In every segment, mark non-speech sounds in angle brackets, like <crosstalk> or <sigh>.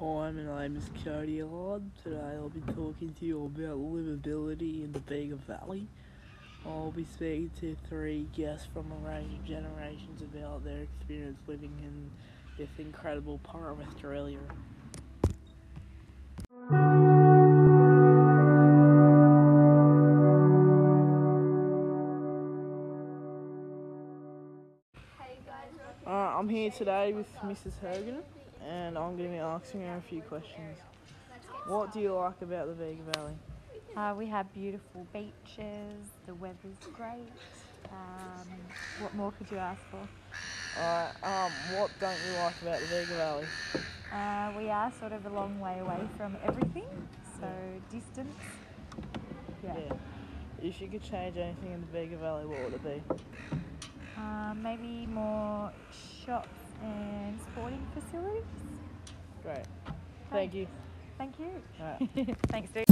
Hi, my name is Cody Allard. Today I'll be talking to you about livability in the Bega Valley. I'll be speaking to three guests from a range of generations about their experience living in this incredible part of Australia. Uh, I'm here today with Mrs. Hogan and I'm going to be asking her a few questions. What do you like about the Bega Valley? Uh, we have beautiful beaches, the weather's great. Um, what more could you ask for? Alright, um, what don't you like about the Bega Valley? Uh, we are sort of a long way away from everything, so distance. Yeah. If you could change anything in the Bega Valley, what would it be? Uh, maybe more shops and sporting facilities. Great. Thank you. Thank you. Alright. <laughs> Thanks, dude.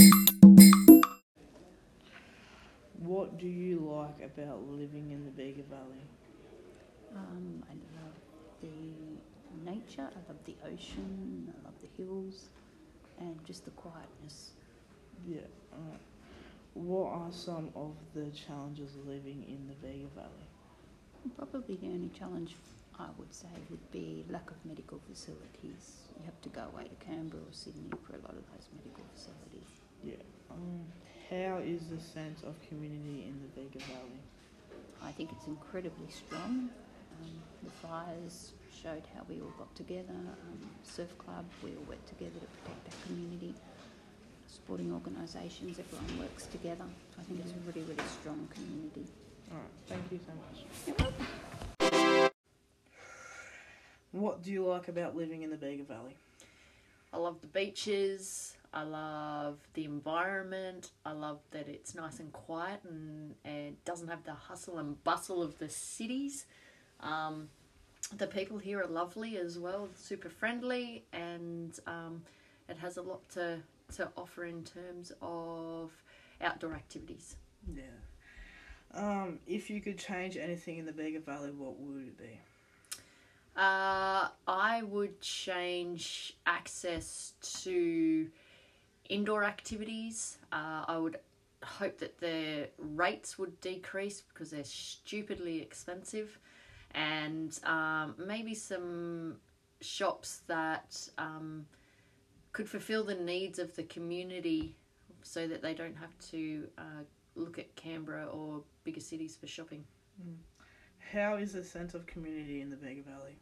What do you like about living in the Bega Valley? Um, I love the nature, I love the ocean, I love the hills, and just the quietness. Yeah. Alright. What are some of the challenges of living in the Bega Valley? Probably the only challenge I would say would be lack of medical facilities. You have to go away to Canberra or Sydney for a lot of those medical facilities. Yeah. Um, how is the sense of community in the Bega Valley? I think it's incredibly strong. Um, the fires showed how we all got together. Um, surf club, we all work together to protect our community. Sporting organisations, everyone works together. I think it's a really, really strong community. Alright, thank you so much. What do you like about living in the Bega Valley? I love the beaches. I love the environment. I love that it's nice and quiet and, and doesn't have the hustle and bustle of the cities. Um, the people here are lovely as well, super friendly, and um, it has a lot to, to offer in terms of outdoor activities. Yeah. Um, if you could change anything in the Bega Valley, what would it be? Uh, I would change access to indoor activities. Uh, I would hope that the rates would decrease because they're stupidly expensive, and um, maybe some shops that um, could fulfill the needs of the community so that they don't have to uh, look at Canberra or bigger cities for shopping. How is the sense of community in the Bega Valley?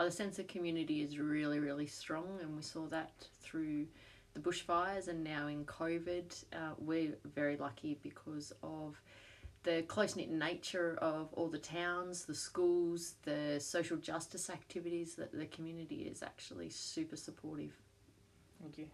Uh, the sense of community is really, really strong, and we saw that through the bushfires and now in COVID. Uh, we're very lucky because of the close knit nature of all the towns, the schools, the social justice activities that the community is actually super supportive. Thank you.